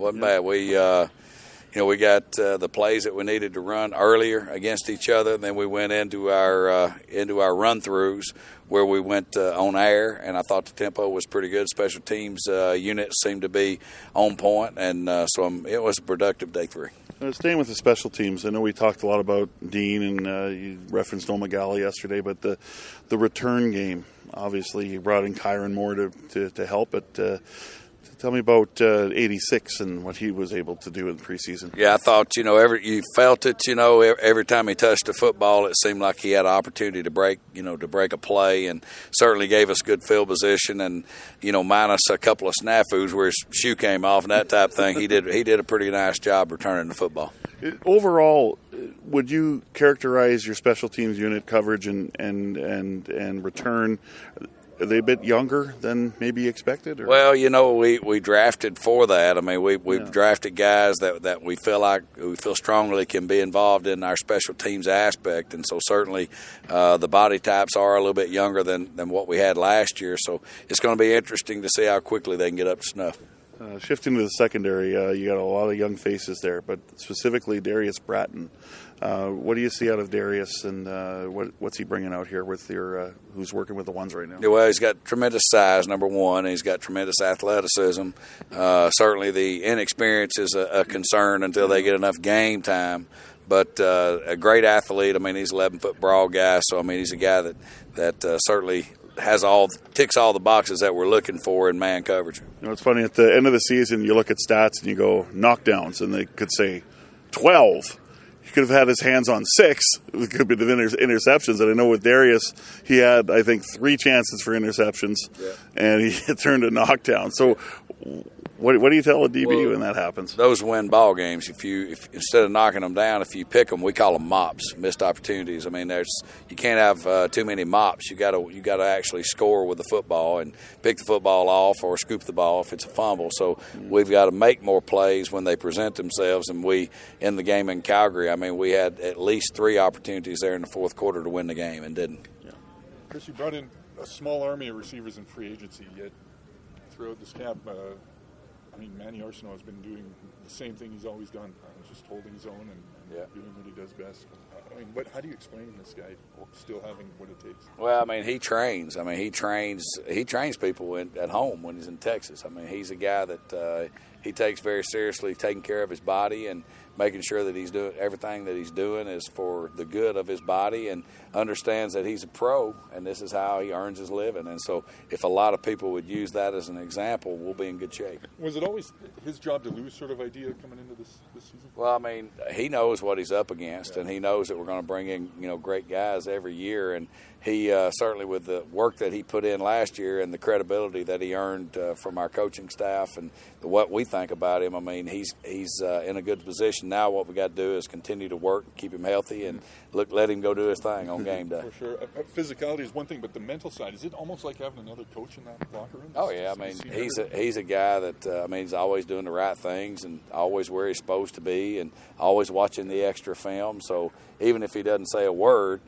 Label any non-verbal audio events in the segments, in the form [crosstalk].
wasn't bad. We, uh, you know, we got uh, the plays that we needed to run earlier against each other. And then we went into our uh, into our run throughs where we went uh, on air, and I thought the tempo was pretty good. Special teams uh, units seemed to be on point, and uh, so I'm, it was a productive day three. Staying with the special teams, I know we talked a lot about Dean and uh, you referenced Omagala yesterday, but the the return game, obviously, you brought in Kyran Moore to, to, to help it. Uh, Tell me about uh, '86 and what he was able to do in the preseason. Yeah, I thought you know every you felt it. You know, every time he touched the football, it seemed like he had an opportunity to break. You know, to break a play, and certainly gave us good field position. And you know, minus a couple of snafus where his shoe came off and that type of thing, he did he did a pretty nice job returning the football. Overall, would you characterize your special teams unit coverage and and and and return are they a bit younger than maybe expected? Or? Well, you know, we, we drafted for that. I mean, we we yeah. drafted guys that, that we feel like we feel strongly can be involved in our special teams aspect, and so certainly uh, the body types are a little bit younger than, than what we had last year. So it's going to be interesting to see how quickly they can get up to snuff. Uh, shifting to the secondary, uh, you got a lot of young faces there, but specifically Darius Bratton. Uh, what do you see out of Darius, and uh, what, what's he bringing out here with your uh, who's working with the ones right now? Well, he's got tremendous size, number one. he's got tremendous athleticism. Uh, certainly, the inexperience is a, a, concern until they get enough game time. But a great athlete. I mean, he's 11 foot broad guy, so I mean, he's a guy that that certainly has all ticks all the boxes that we're looking for in man coverage. You know, it's funny at the end of the season, you look at stats and you go knockdowns, and they could say twelve. He could have had his hands on six. [laughs] It could be the inter- interceptions. And I know with Darius, he had I think three chances for interceptions, yeah. and he [laughs] turned a knockdown. So what, what do you tell a DB well, when that happens? Those win ball games. If you if, instead of knocking them down, if you pick them, we call them mops, missed opportunities. I mean, there's you can't have uh, too many mops. You got to you got to actually score with the football and pick the football off or scoop the ball if it's a fumble. So mm-hmm. we've got to make more plays when they present themselves. And we in the game in Calgary, I mean, we had at least three opportunities there in the fourth quarter to win the game and didn't. Yeah. Chris, you brought in a small army of receivers in free agency, yet throughout this camp. Uh, I mean, Manny Arceneaux has been doing the same thing he's always done, uh, just holding his own and, and yeah. doing what he does best. I mean, what, how do you explain this guy still having what it takes? Well, I mean, he trains. I mean, he trains. He trains people in, at home when he's in Texas. I mean, he's a guy that uh, he takes very seriously, taking care of his body and making sure that he's doing everything that he's doing is for the good of his body and understands that he's a pro and this is how he earns his living. And so, if a lot of people would use that as an example, we'll be in good shape. Was it always his job to lose sort of idea coming into this, this season? Well, I mean, he knows what he's up against, yeah. and he knows that we're going to bring in you know great guys every year, and he uh, certainly with the work that he put in last year and the credibility that he earned uh, from our coaching staff and the, what we think about him. I mean, he's he's uh, in a good position now. What we got to do is continue to work, keep him healthy, and look, let him go do his thing on game day. For sure, uh, uh, physicality is one thing, but the mental side is it almost like having another coach in that locker room? Oh yeah, I mean, he's a, he's a guy that uh, I mean, he's always doing the right things and always where he's supposed to be, and always watching the extra film. So even if he doesn't say a word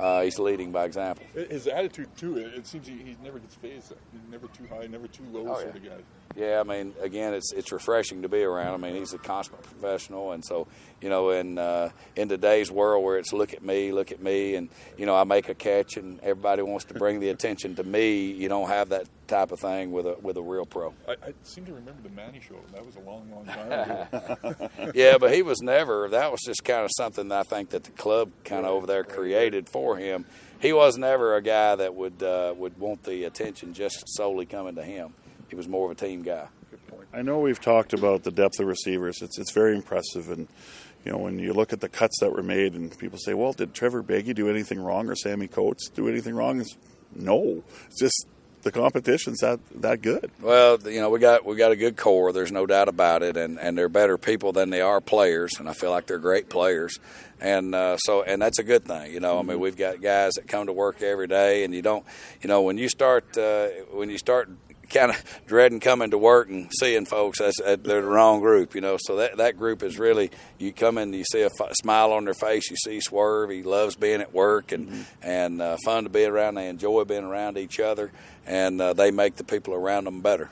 uh, he's leading by example. His attitude too. It, seems he, he, never gets fazed. He's never too high, never too low, oh, sort yeah. of guy. Yeah, I mean, again, it's it's refreshing to be around. I mean, he's a consummate professional, and so you know, in uh, in today's world where it's look at me, look at me, and you know, I make a catch, and everybody wants to bring the attention to me. You don't have that type of thing with a with a real pro. I, I seem to remember the Manny show. That was a long, long time ago. [laughs] yeah, but he was never. That was just kind of something that I think that the club kind of over there created for him. He was never a guy that would uh, would want the attention just solely coming to him he was more of a team guy. I know we've talked about the depth of receivers. It's it's very impressive, and you know when you look at the cuts that were made, and people say, "Well, did Trevor Beggy do anything wrong, or Sammy Coates do anything wrong?" It's, no, it's just the competition's that that good. Well, you know we got we got a good core. There's no doubt about it, and and they're better people than they are players, and I feel like they're great players. And uh, so, and that's a good thing, you know. I mean, we've got guys that come to work every day, and you don't, you know, when you start uh, when you start kind of dreading coming to work and seeing folks. That's they're the wrong group, you know. So that that group is really you come in, you see a f- smile on their face, you see Swerve. He loves being at work and mm-hmm. and uh, fun to be around. They enjoy being around each other, and uh, they make the people around them better.